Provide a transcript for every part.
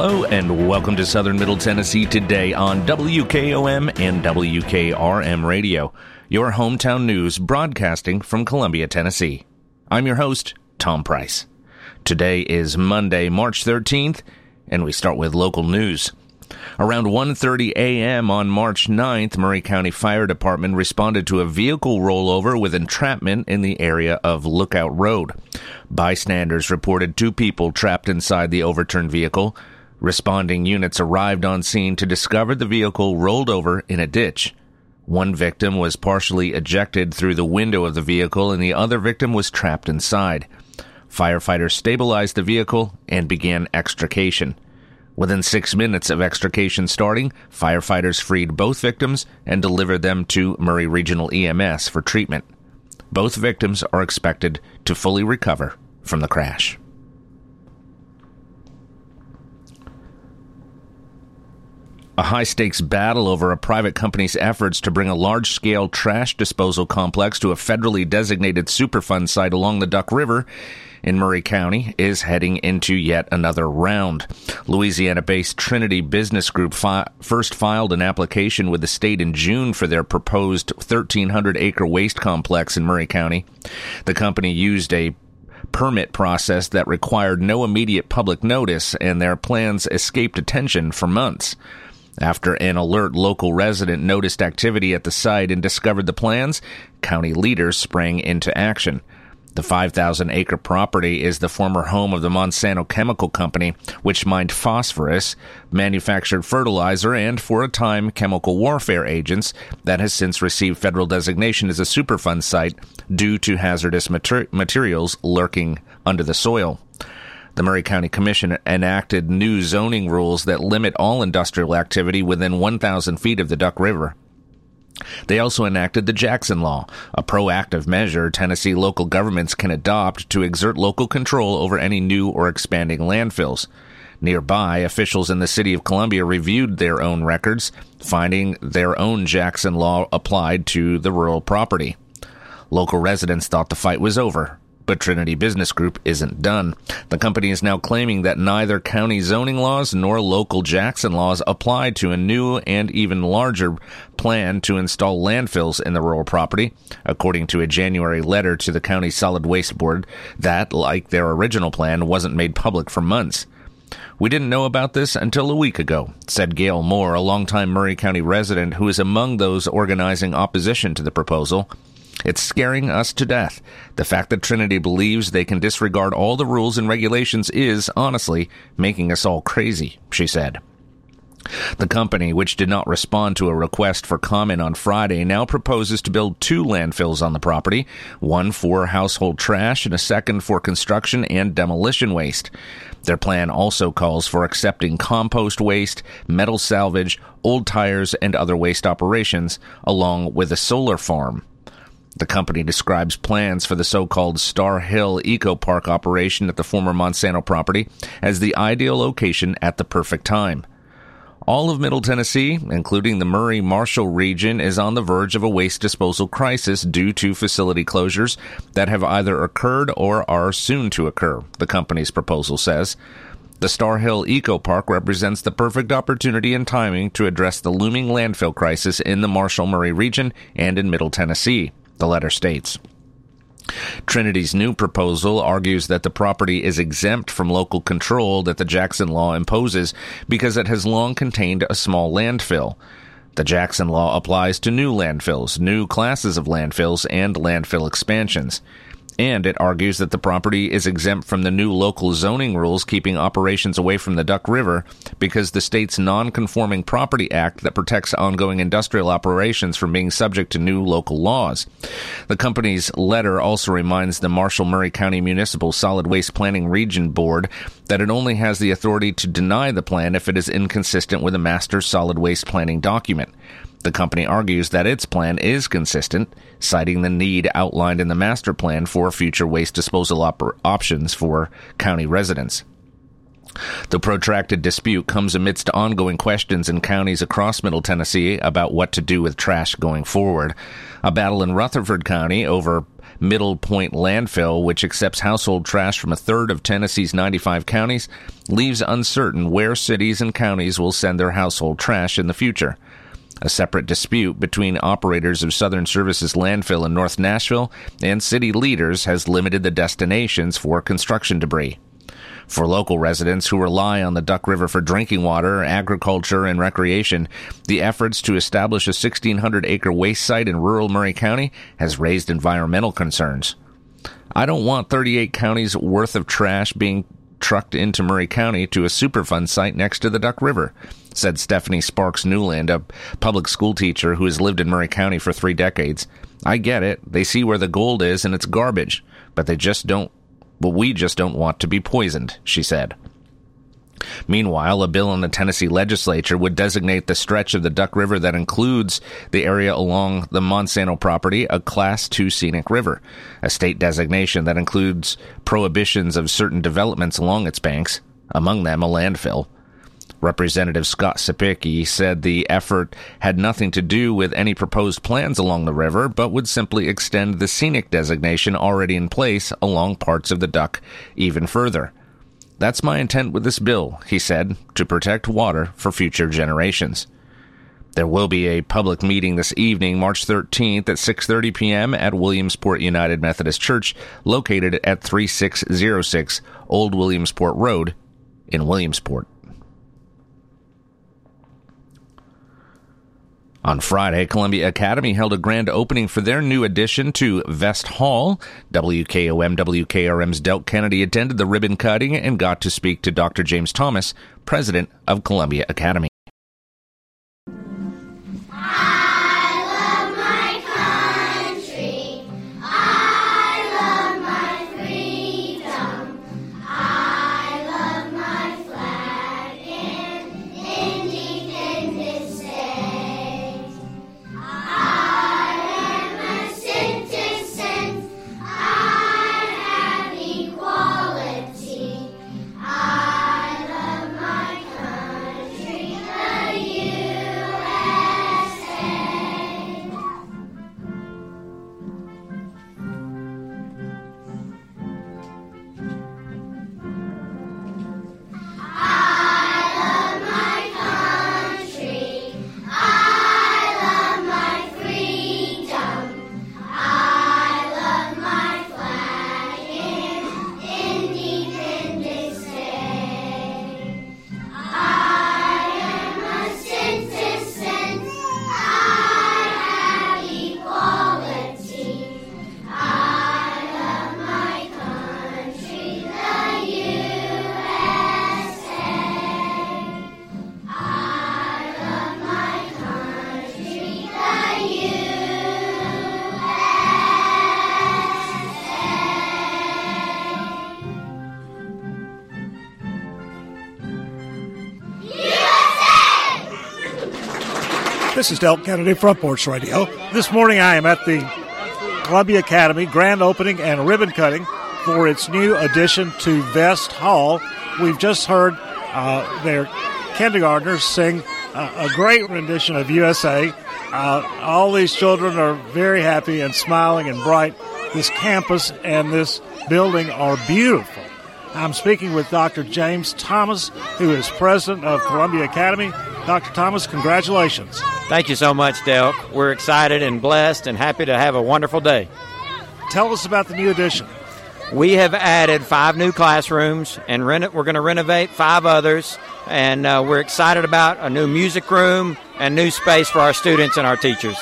Hello and welcome to Southern Middle Tennessee today on WKOM and WKRM Radio, your hometown news broadcasting from Columbia, Tennessee. I'm your host, Tom Price. Today is Monday, March 13th, and we start with local news. Around 1:30 a.m. on March 9th, Maury County Fire Department responded to a vehicle rollover with entrapment in the area of Lookout Road. Bystanders reported two people trapped inside the overturned vehicle. Responding units arrived on scene to discover the vehicle rolled over in a ditch. One victim was partially ejected through the window of the vehicle and the other victim was trapped inside. Firefighters stabilized the vehicle and began extrication. Within six minutes of extrication starting, firefighters freed both victims and delivered them to Maury Regional EMS for treatment. Both victims are expected to fully recover from the crash. A high stakes battle over a private company's efforts to bring a large scale trash disposal complex to a federally designated Superfund site along the Duck River in Maury County is heading into yet another round. Louisiana based Trinity Business Group fi- first filed an application with the state in June for their proposed 1,300 acre waste complex in Maury County. The company used a permit process that required no immediate public notice, and their plans escaped attention for months. After an alert local resident noticed activity at the site and discovered the plans, county leaders sprang into action. The 5,000 acre property is the former home of the Monsanto Chemical Company, which mined phosphorus, manufactured fertilizer, and for a time chemical warfare agents that has since received federal designation as a Superfund site due to hazardous mater- materials lurking under the soil. The Maury County Commission enacted new zoning rules that limit all industrial activity within 1,000 feet of the Duck River. They also enacted the Jackson Law, a proactive measure Tennessee local governments can adopt to exert local control over any new or expanding landfills. Nearby, officials in the city of Columbia reviewed their own records, finding their own Jackson Law applied to the rural property. Local residents thought the fight was over, but Trinity Business Group isn't done. The company is now claiming that neither county zoning laws nor local Jackson laws apply to a new and even larger plan to install landfills in the rural property, according to a January letter to the county solid waste board that, like their original plan, wasn't made public for months. We didn't know about this until a week ago, said Gail Moore, a longtime Maury County resident who is among those organizing opposition to the proposal. It's scaring us to death. The fact that Trinity believes they can disregard all the rules and regulations is, honestly, making us all crazy, she said. The company, which did not respond to a request for comment on Friday, now proposes to build two landfills on the property, one for household trash and a second for construction and demolition waste. Their plan also calls for accepting compost waste, metal salvage, old tires, and other waste operations, along with a solar farm. The company describes plans for the so-called Star Hill Eco Park operation at the former Monsanto property as the ideal location at the perfect time. All of Middle Tennessee, including the Maury Marshall region, is on the verge of a waste disposal crisis due to facility closures that have either occurred or are soon to occur, the company's proposal says. The Star Hill Eco Park represents the perfect opportunity and timing to address the looming landfill crisis in the Marshall Maury region and in Middle Tennessee the letter states. Trinity's new proposal argues that the property is exempt from local control that the Jackson Law imposes because it has long contained a small landfill. The Jackson Law applies to new landfills, new classes of landfills, and landfill expansions and it argues that the property is exempt from the new local zoning rules keeping operations away from the Duck River because the state's non-conforming property act that protects ongoing industrial operations from being subject to new local laws. The company's letter also reminds the Marshall Maury County Municipal Solid Waste Planning Region Board that it only has the authority to deny the plan if it is inconsistent with a master solid waste planning document. The company argues that its plan is consistent, citing the need outlined in the master plan for future waste disposal op- options for county residents. The protracted dispute comes amidst ongoing questions in counties across Middle Tennessee about what to do with trash going forward. A battle in Rutherford County over Middle Point landfill, which accepts household trash from a third of Tennessee's 95 counties, leaves uncertain where cities and counties will send their household trash in the future. A separate dispute between operators of Southern Services landfill in North Nashville and city leaders has limited the destinations for construction debris. For local residents who rely on the Duck River for drinking water, agriculture, and recreation, the efforts to establish a 1,600 acre waste site in rural Maury County has raised environmental concerns. I don't want 38 counties worth of trash being trucked into Maury County to a Superfund site next to the Duck River, said Stephanie Sparks Newland, a public school teacher who has lived in Maury County for three decades. I get it. They see where the gold is and it's garbage, but they just don't but we just don't want to be poisoned, she said. Meanwhile, a bill in the Tennessee legislature would designate the stretch of the Duck River that includes the area along the Monsanto property a Class II scenic river, a state designation that includes prohibitions of certain developments along its banks, among them a landfill. Representative Scott Cepicky said the effort had nothing to do with any proposed plans along the river, but would simply extend the scenic designation already in place along parts of the duck even further. That's my intent with this bill, he said, to protect water for future generations. There will be a public meeting this evening, March 13th at 6:30 p.m. at Williamsport United Methodist Church, located at 3606 Old Williamsport Road in Williamsport. On Friday, Columbia Academy held a grand opening for their new addition to Vest Hall. WKOM WKRM's Delk Kennedy attended the ribbon cutting and got to speak to Dr. James Thomas, president of Columbia Academy. This is Delk Kennedy Front Porch Radio. This morning I am at the Columbia Academy grand opening and ribbon cutting for its new addition to Vest Hall. We've just heard uh, their kindergartners sing uh, a great rendition of USA. Uh, all these children are very happy and smiling and bright. This campus and this building are beautiful. I'm speaking with Dr. James Thomas, who is president of Columbia Academy. Dr. Thomas, congratulations. Thank you so much, Delk. We're excited and blessed and happy to have a wonderful day. Tell us about the new addition. We have added five new classrooms, and reno- we're going to renovate five others. And uh, we're excited about a new music room and new space for our students and our teachers.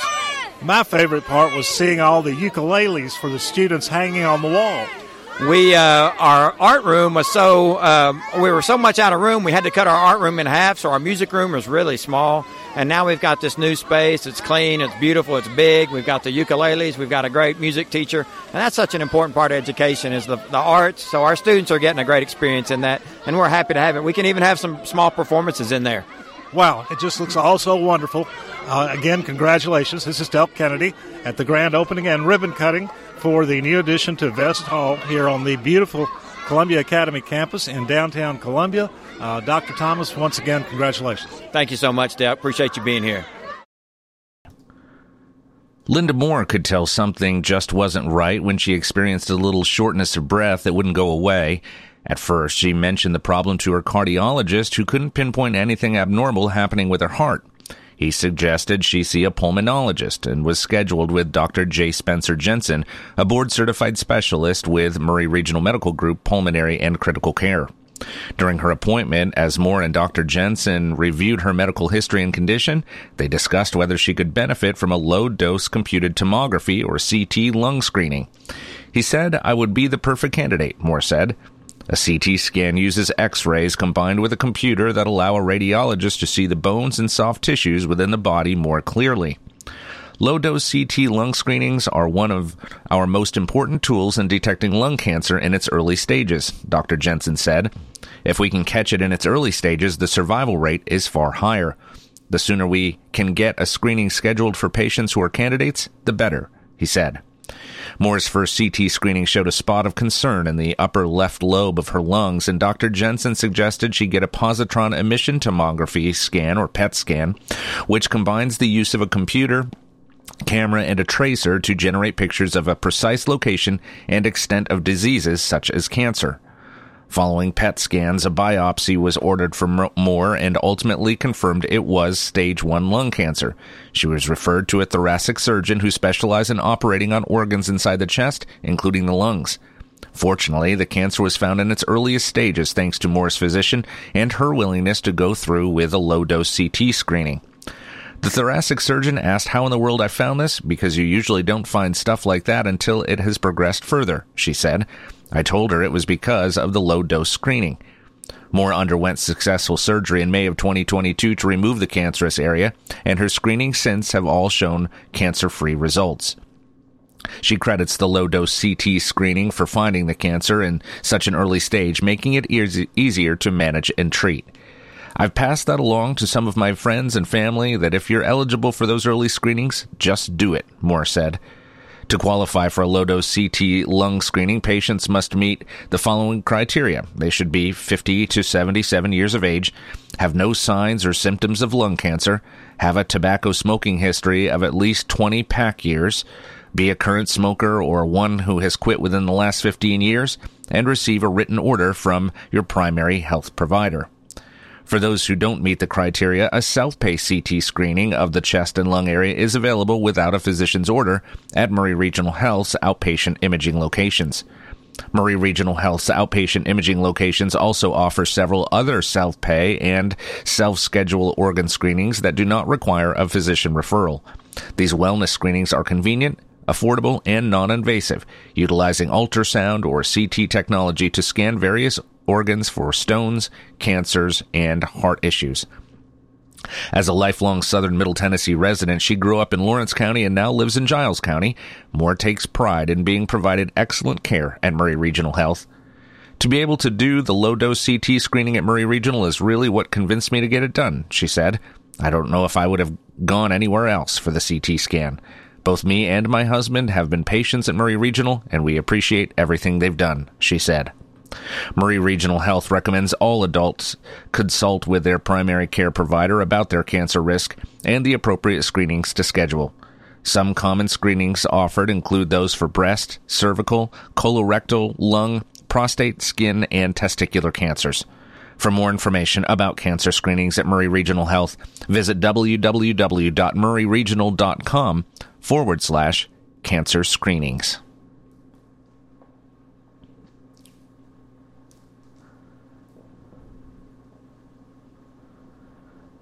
My favorite part was seeing all the ukuleles for the students hanging on the wall we uh, our art room was so uh, we were so much out of room we had to cut our art room in half so our music room was really small. And now we've got this new space it's clean it's beautiful it's big we've got the ukuleles we've got a great music teacher. And that's such an important part of education is the, the arts so our students are getting a great experience in that and we're happy to have it. We can even have some small performances in there wow it just looks all so wonderful uh, again congratulations this is Delk Kennedy at the grand opening and ribbon cutting for the new addition to Vest Hall here on the beautiful Columbia Academy campus in downtown Columbia. Uh, Dr. Thomas, once again, congratulations. Thank you so much, Deb. Appreciate you being here. Linda Moore could tell something just wasn't right when she experienced a little shortness of breath that wouldn't go away. At first, she mentioned the problem to her cardiologist, who couldn't pinpoint anything abnormal happening with her heart. He suggested she see a pulmonologist and was scheduled with Dr. J. Spencer Jensen, a board certified specialist with Maury Regional Medical Group Pulmonary and Critical Care. During her appointment, as Moore and Dr. Jensen reviewed her medical history and condition, they discussed whether she could benefit from a low dose computed tomography or CT lung screening. He said, I would be the perfect candidate, Moore said. A CT scan uses X rays combined with a computer that allow a radiologist to see the bones and soft tissues within the body more clearly. Low dose CT lung screenings are one of our most important tools in detecting lung cancer in its early stages, Dr. Jensen said. If we can catch it in its early stages, the survival rate is far higher. The sooner we can get a screening scheduled for patients who are candidates, the better, he said. Moore's first CT screening showed a spot of concern in the upper left lobe of her lungs, and Dr. Jensen suggested she get a positron emission tomography scan or PET scan, which combines the use of a computer camera, and a tracer to generate pictures of a precise location and extent of diseases such as cancer. Following PET scans, a biopsy was ordered from Moore and ultimately confirmed it was stage 1 lung cancer. She was referred to a thoracic surgeon who specialized in operating on organs inside the chest, including the lungs. Fortunately, the cancer was found in its earliest stages thanks to Moore's physician and her willingness to go through with a low dose CT screening. The thoracic surgeon asked how in the world I found this, because you usually don't find stuff like that until it has progressed further, she said. I told her it was because of the low dose screening. Moore underwent successful surgery in May of 2022 to remove the cancerous area, and her screenings since have all shown cancer free results. She credits the low dose CT screening for finding the cancer in such an early stage, making it easier to manage and treat. I've passed that along to some of my friends and family that if you're eligible for those early screenings, just do it, Moore said. To qualify for a low dose CT lung screening, patients must meet the following criteria. They should be 50 to 77 years of age, have no signs or symptoms of lung cancer, have a tobacco smoking history of at least 20 pack years, be a current smoker or one who has quit within the last 15 years, and receive a written order from your primary health provider. For those who don't meet the criteria, a self-pay CT screening of the chest and lung area is available without a physician's order at Maury Regional Health's outpatient imaging locations. Maury Regional Health's outpatient imaging locations also offer several other self pay and self schedule organ screenings that do not require a physician referral. These wellness screenings are convenient, affordable, and non invasive, utilizing ultrasound or CT technology to scan various organs for stones, cancers, and heart issues. As a lifelong southern Middle Tennessee resident, she grew up in Lawrence County and now lives in Giles County. Moore takes pride in being provided excellent care at Maury Regional Health. To be able to do the low dose CT screening at Maury Regional is really what convinced me to get it done, she said. I don't know if I would have gone anywhere else for the CT scan. Both me and my husband have been patients at Maury Regional, and we appreciate everything they've done, she said. Maury Regional Health recommends all adults consult with their primary care provider about their cancer risk and the appropriate screenings to schedule. Some common screenings offered include those for breast, cervical, colorectal, lung, prostate, skin, and testicular cancers. For more information about cancer screenings at Maury Regional Health, visit www.mauryregional.com forward slash cancer screenings.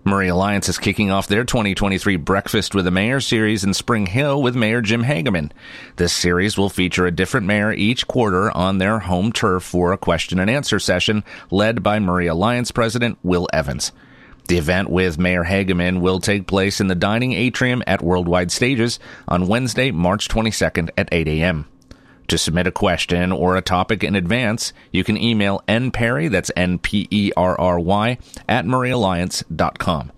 Maury Alliance is kicking off their 2023 Breakfast with the Mayor series in Spring Hill with Mayor Jim Hagaman. This series will feature a different mayor each quarter on their home turf for a question and answer session led by Maury Alliance President Will Evans. The event with Mayor Hagaman will take place in the dining atrium at Worldwide Stages on Wednesday, March 22nd at 8 a.m. To submit a question or a topic in advance, you can email nperry, that's N-P-E-R-R-Y, at mauryalliance.com.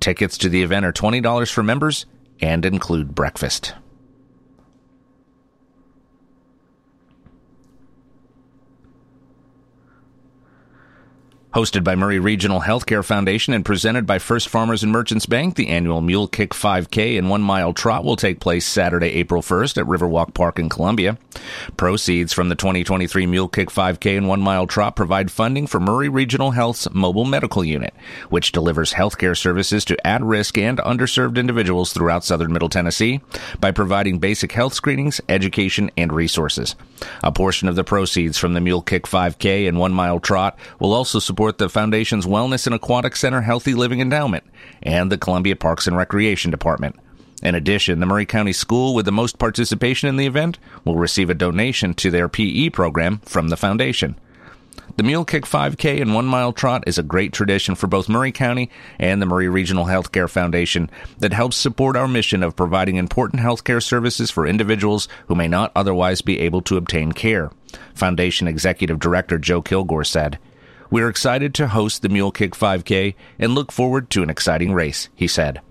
Tickets to the event are $20 for members and include breakfast. Hosted by Maury Regional Healthcare Foundation and presented by First Farmers and Merchants Bank, the annual Mule Kick 5K and one mile trot will take place Saturday, April 1st at Riverwalk Park in Columbia. Proceeds from the 2023 Mule Kick 5K and one mile trot provide funding for Maury Regional Health's mobile medical unit, which delivers healthcare services to at risk and underserved individuals throughout southern Middle Tennessee by providing basic health screenings, education, and resources. A portion of the proceeds from the Mule Kick 5K and one mile trot will also support support the Foundation's Wellness and Aquatic Center Healthy Living Endowment and the Columbia Parks and Recreation Department. In addition, the Maury County School with the most participation in the event will receive a donation to their PE program from the Foundation. The Mule Kick 5K and One Mile Trot is a great tradition for both Maury County and the Maury Regional Healthcare Foundation that helps support our mission of providing important healthcare services for individuals who may not otherwise be able to obtain care. Foundation Executive Director Joe Kilgore said. We're excited to host the Mule Kick 5K and look forward to an exciting race, he said.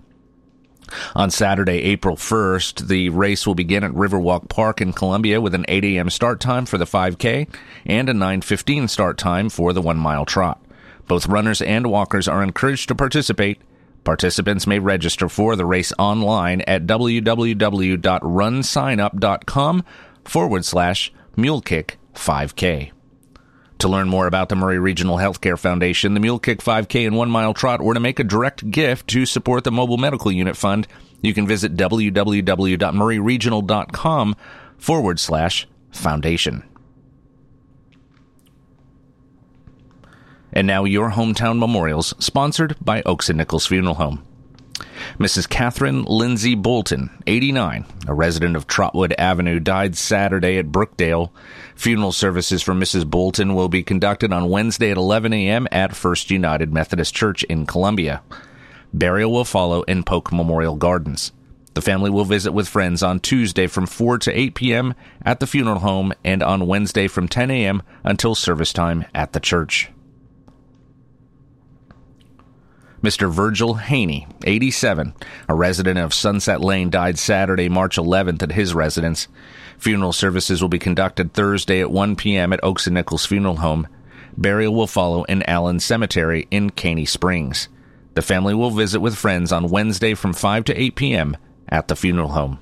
On Saturday, April 1st, the race will begin at Riverwalk Park in Columbia with an 8 a.m. start time for the 5K and a 9:15 start time for the 1-mile trot. Both runners and walkers are encouraged to participate. Participants may register for the race online at www.runsignup.com forward slash mulekick 5K. To learn more about the Maury Regional Healthcare Foundation, the Mule Kick 5K and One Mile Trot, or to make a direct gift to support the Mobile Medical Unit Fund, you can visit www.mauryregional.com forward slash foundation. And now your hometown memorials, sponsored by Oaks and Nichols Funeral Home. Mrs. Catherine Lindsay Bolton, 89, a resident of Trotwood Avenue, died Saturday at Brookdale. Funeral services for Mrs. Bolton will be conducted on Wednesday at 11 a.m. at First United Methodist Church in Columbia. Burial will follow in Polk Memorial Gardens. The family will visit with friends on Tuesday from 4 to 8 p.m. at the funeral home and on Wednesday from 10 a.m. until service time at the church. Mr. Virgil Haney, 87, a resident of Sunset Lane, died Saturday, March 11th at his residence. Funeral services will be conducted Thursday at 1 p.m. at Oaks and Nichols Funeral Home. Burial will follow in Allen Cemetery in Caney Springs. The family will visit with friends on Wednesday from 5 to 8 p.m. at the funeral home.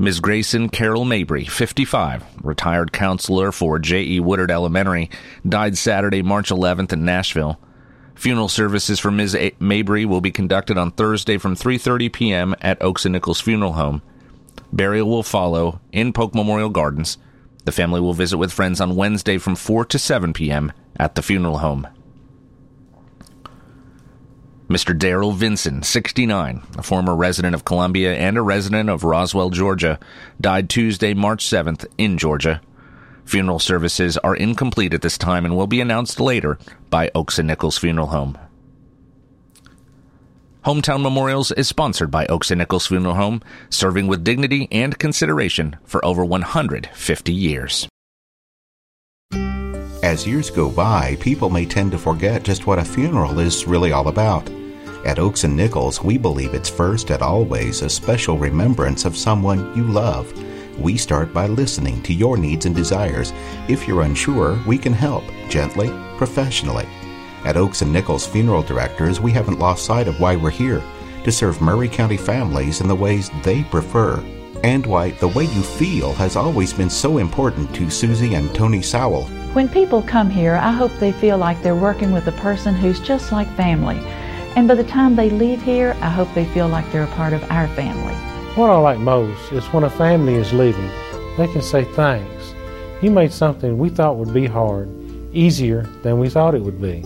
Ms. Grayson Carol Mabry, 55, retired counselor for J.E. Woodard Elementary, died Saturday, March 11th in Nashville. Funeral services for Ms. A- Mabry will be conducted on Thursday from 3:30 p.m. at Oaks and Nichols Funeral Home. Burial will follow in Polk Memorial Gardens. The family will visit with friends on Wednesday from 4 to 7 p.m. at the funeral home. Mr. Daryl Vinson, 69, a former resident of Columbia and a resident of Roswell, Georgia, died Tuesday, March 7th in Georgia. Funeral services are incomplete at this time and will be announced later by Oaks and Nichols Funeral Home. Hometown Memorials is sponsored by Oaks and Nichols Funeral Home, serving with dignity and consideration for over 150 years. As years go by, people may tend to forget just what a funeral is really all about. At Oaks and Nichols, we believe it's first and always a special remembrance of someone you love. We start by listening to your needs and desires. If you're unsure, we can help gently, professionally. At Oaks and Nichols Funeral Directors, we haven't lost sight of why we're here to serve Maury County families in the ways they prefer. And why the way you feel has always been so important to Susie and Tony Sowell. When people come here, I hope they feel like they're working with a person who's just like family. And by the time they leave here, I hope they feel like they're a part of our family. What I like most is when a family is leaving, they can say thanks. You made something we thought would be hard easier than we thought it would be.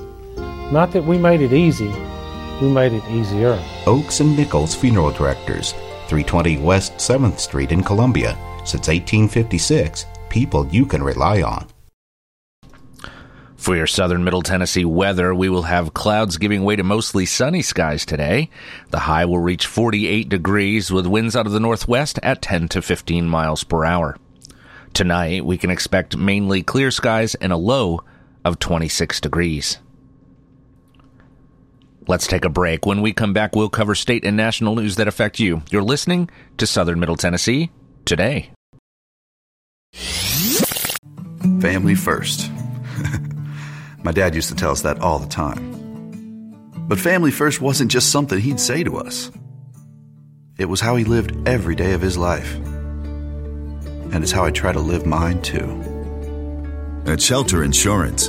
Not that we made it easy, we made it easier. Oaks and Nichols Funeral Directors, 320 West 7th Street in Columbia. Since 1856, people you can rely on. For your southern Middle Tennessee weather, we will have clouds giving way to mostly sunny skies today. The high will reach 48 degrees with winds out of the northwest at 10 to 15 miles per hour. Tonight, we can expect mainly clear skies and a low of 26 degrees. Let's take a break. When we come back, we'll cover state and national news that affect you. You're listening to Southern Middle Tennessee today. Family first. My dad used to tell us that all the time. But family first wasn't just something he'd say to us. It was how he lived every day of his life. And it's how I try to live mine too. At Shelter Insurance,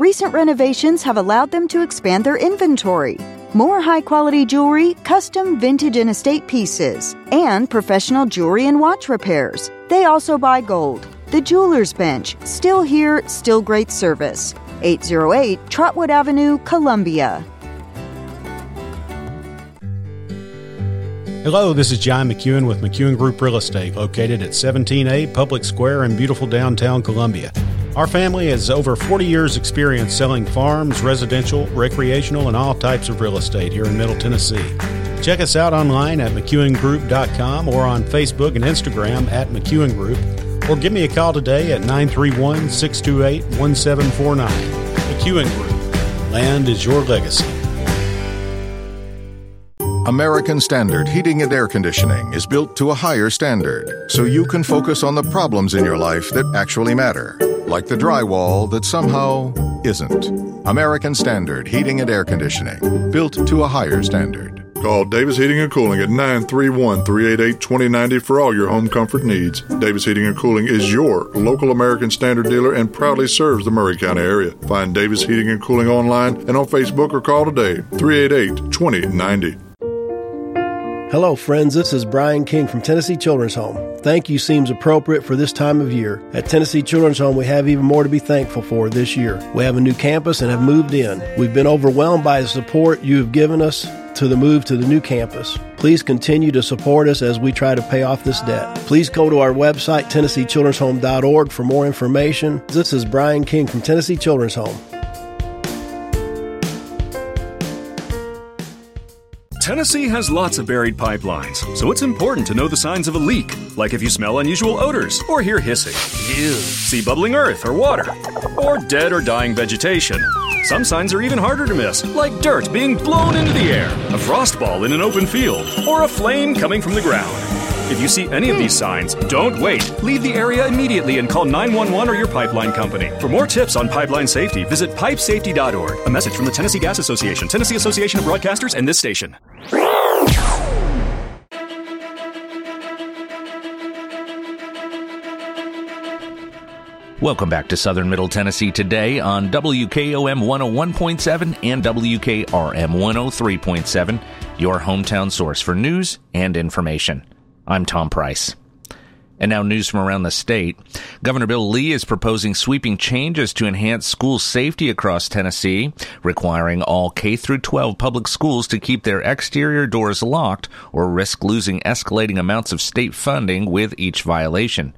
Recent renovations have allowed them to expand their inventory. More high quality jewelry, custom vintage and estate pieces, and professional jewelry and watch repairs. They also buy gold. The Jeweler's Bench, still here, still great service. 808 Trotwood Avenue, Columbia. Hello, this is John McEwen with McEwen Group Real Estate, located at 17A Public Square in beautiful downtown Columbia. Our family has over 40 years' experience selling farms, residential, recreational, and all types of real estate here in Middle Tennessee. Check us out online at McEwenGroup.com or on Facebook and Instagram at McEwen Group, or give me a call today at 931 628 1749. McEwen Group. Land is your legacy. American Standard Heating and Air Conditioning is built to a higher standard so you can focus on the problems in your life that actually matter, like the drywall that somehow isn't. American Standard Heating and Air Conditioning, built to a higher standard. Call Davis Heating and Cooling at 931 388 2090 for all your home comfort needs. Davis Heating and Cooling is your local American Standard dealer and proudly serves the Maury County area. Find Davis Heating and Cooling online and on Facebook or call today 388 2090. Hello, friends. This is Brian King from Tennessee Children's Home. Thank you seems appropriate for this time of year. At Tennessee Children's Home, we have even more to be thankful for this year. We have a new campus and have moved in. We've been overwhelmed by the support you have given us to the move to the new campus. Please continue to support us as we try to pay off this debt. Please go to our website, TennesseeChildren'sHome.org, for more information. This is Brian King from Tennessee Children's Home. Tennessee has lots of buried pipelines, so it's important to know the signs of a leak, like if you smell unusual odors or hear hissing, Ew. see bubbling earth or water, or dead or dying vegetation. Some signs are even harder to miss, like dirt being blown into the air, a frost ball in an open field, or a flame coming from the ground. If you see any of these signs, don't wait. Leave the area immediately and call 911 or your pipeline company. For more tips on pipeline safety, visit pipesafety.org. A message from the Tennessee Gas Association, Tennessee Association of Broadcasters, and this station. Welcome back to Southern Middle Tennessee today on WKOM 101.7 and WKRM 103.7, your hometown source for news and information. I'm Tom Price. And now news from around the state. Governor Bill Lee is proposing sweeping changes to enhance school safety across Tennessee, requiring all K through 12 public schools to keep their exterior doors locked or risk losing escalating amounts of state funding with each violation.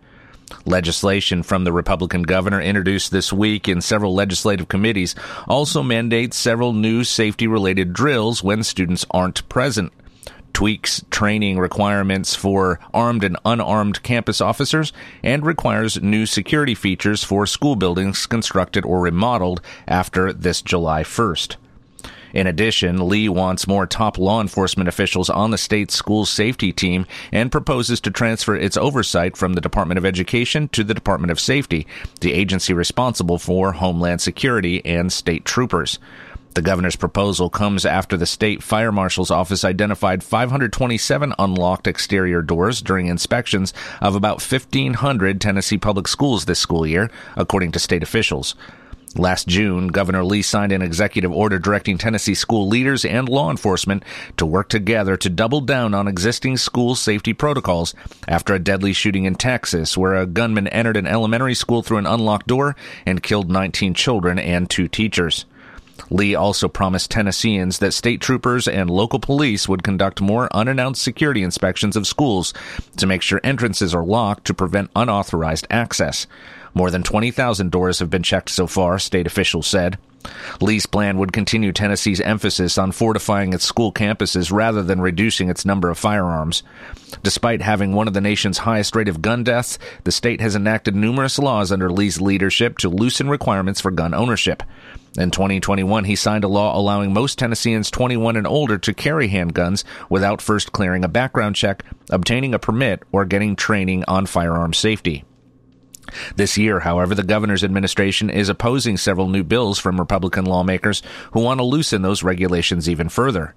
Legislation from the Republican governor introduced this week in several legislative committees also mandates several new safety related drills when students aren't present. Tweaks training requirements for armed and unarmed campus officers and requires new security features for school buildings constructed or remodeled after this July 1st. In addition, Lee wants more top law enforcement officials on the state's school safety team and proposes to transfer its oversight from the Department of Education to the Department of Safety, the agency responsible for Homeland Security and state troopers. The governor's proposal comes after the state fire marshal's office identified 527 unlocked exterior doors during inspections of about 1,500 Tennessee public schools this school year, according to state officials. Last June, Governor Lee signed an executive order directing Tennessee school leaders and law enforcement to work together to double down on existing school safety protocols after a deadly shooting in Texas where a gunman entered an elementary school through an unlocked door and killed 19 children and two teachers. Lee also promised Tennesseans that state troopers and local police would conduct more unannounced security inspections of schools to make sure entrances are locked to prevent unauthorized access. More than 20,000 doors have been checked so far, state officials said. Lee's plan would continue Tennessee's emphasis on fortifying its school campuses rather than reducing its number of firearms. Despite having one of the nation's highest rate of gun deaths, the state has enacted numerous laws under Lee's leadership to loosen requirements for gun ownership. In 2021, he signed a law allowing most Tennesseans 21 and older to carry handguns without first clearing a background check, obtaining a permit, or getting training on firearm safety. This year, however, the governor's administration is opposing several new bills from Republican lawmakers who want to loosen those regulations even further.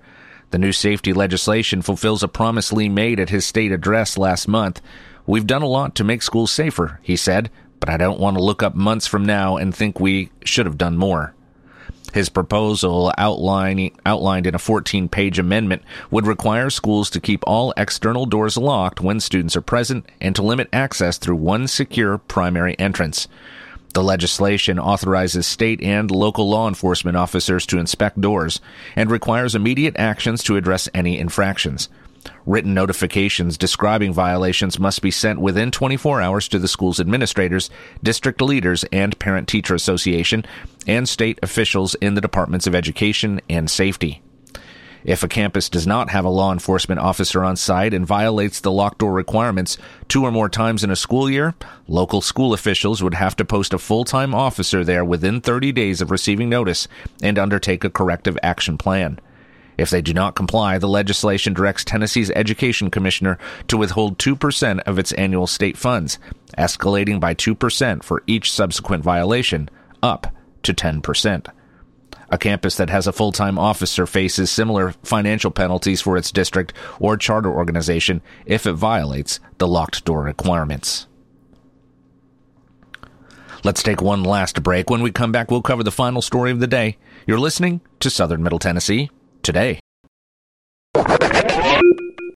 The new safety legislation fulfills a promise Lee made at his state address last month. We've done a lot to make schools safer, he said, but I don't want to look up months from now and think we should have done more. His proposal, outline, outlined in a 14 page amendment, would require schools to keep all external doors locked when students are present and to limit access through one secure primary entrance. The legislation authorizes state and local law enforcement officers to inspect doors and requires immediate actions to address any infractions. Written notifications describing violations must be sent within 24 hours to the school's administrators, district leaders, and parent teacher association, and state officials in the departments of education and safety. If a campus does not have a law enforcement officer on site and violates the locked door requirements two or more times in a school year, local school officials would have to post a full-time officer there within 30 days of receiving notice and undertake a corrective action plan. If they do not comply, the legislation directs Tennessee's Education Commissioner to withhold 2% of its annual state funds, escalating by 2% for each subsequent violation, up to 10%. A campus that has a full time officer faces similar financial penalties for its district or charter organization if it violates the locked door requirements. Let's take one last break. When we come back, we'll cover the final story of the day. You're listening to Southern Middle Tennessee today.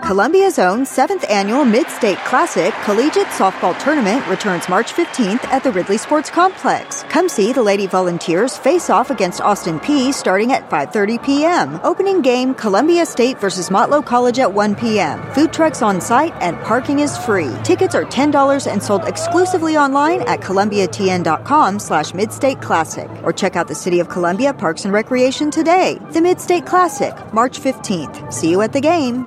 Columbia's own seventh annual Mid-State Classic Collegiate Softball Tournament returns March 15th at the Ridley Sports Complex. Come see the Lady Volunteers face off against Austin Peay starting at 5:30 p.m. Opening game Columbia State versus Motlow College at 1 p.m. Food trucks on site and parking is free. Tickets are $10 and sold exclusively online at columbiatn.com slash midstate classic or check out the City of Columbia Parks and Recreation today. The Mid-State Classic, March 15th. See you at the game.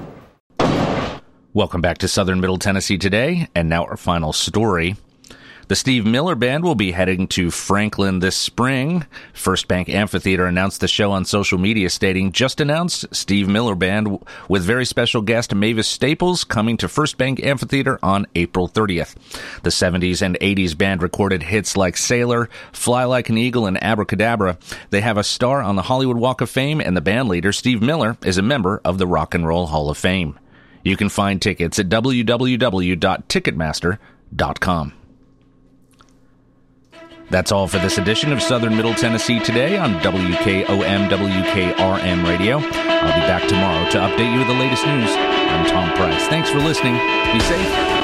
Welcome back to Southern Middle Tennessee today, and now our final story. The Steve Miller Band will be heading to Franklin this spring. First Bank Amphitheater announced the show on social media, stating, Just announced Steve Miller Band with very special guest Mavis Staples coming to First Bank Amphitheater on April 30th. The 70s and 80s band recorded hits like Sailor, Fly Like an Eagle, and Abracadabra. They have a star on the Hollywood Walk of Fame, and the band leader, Steve Miller, is a member of the Rock and Roll Hall of Fame. You can find tickets at www.ticketmaster.com. That's all for this edition of Southern Middle Tennessee today on WKOM WKRM Radio. I'll be back tomorrow to update you with the latest news. I'm Tom Price. Thanks for listening. Be safe.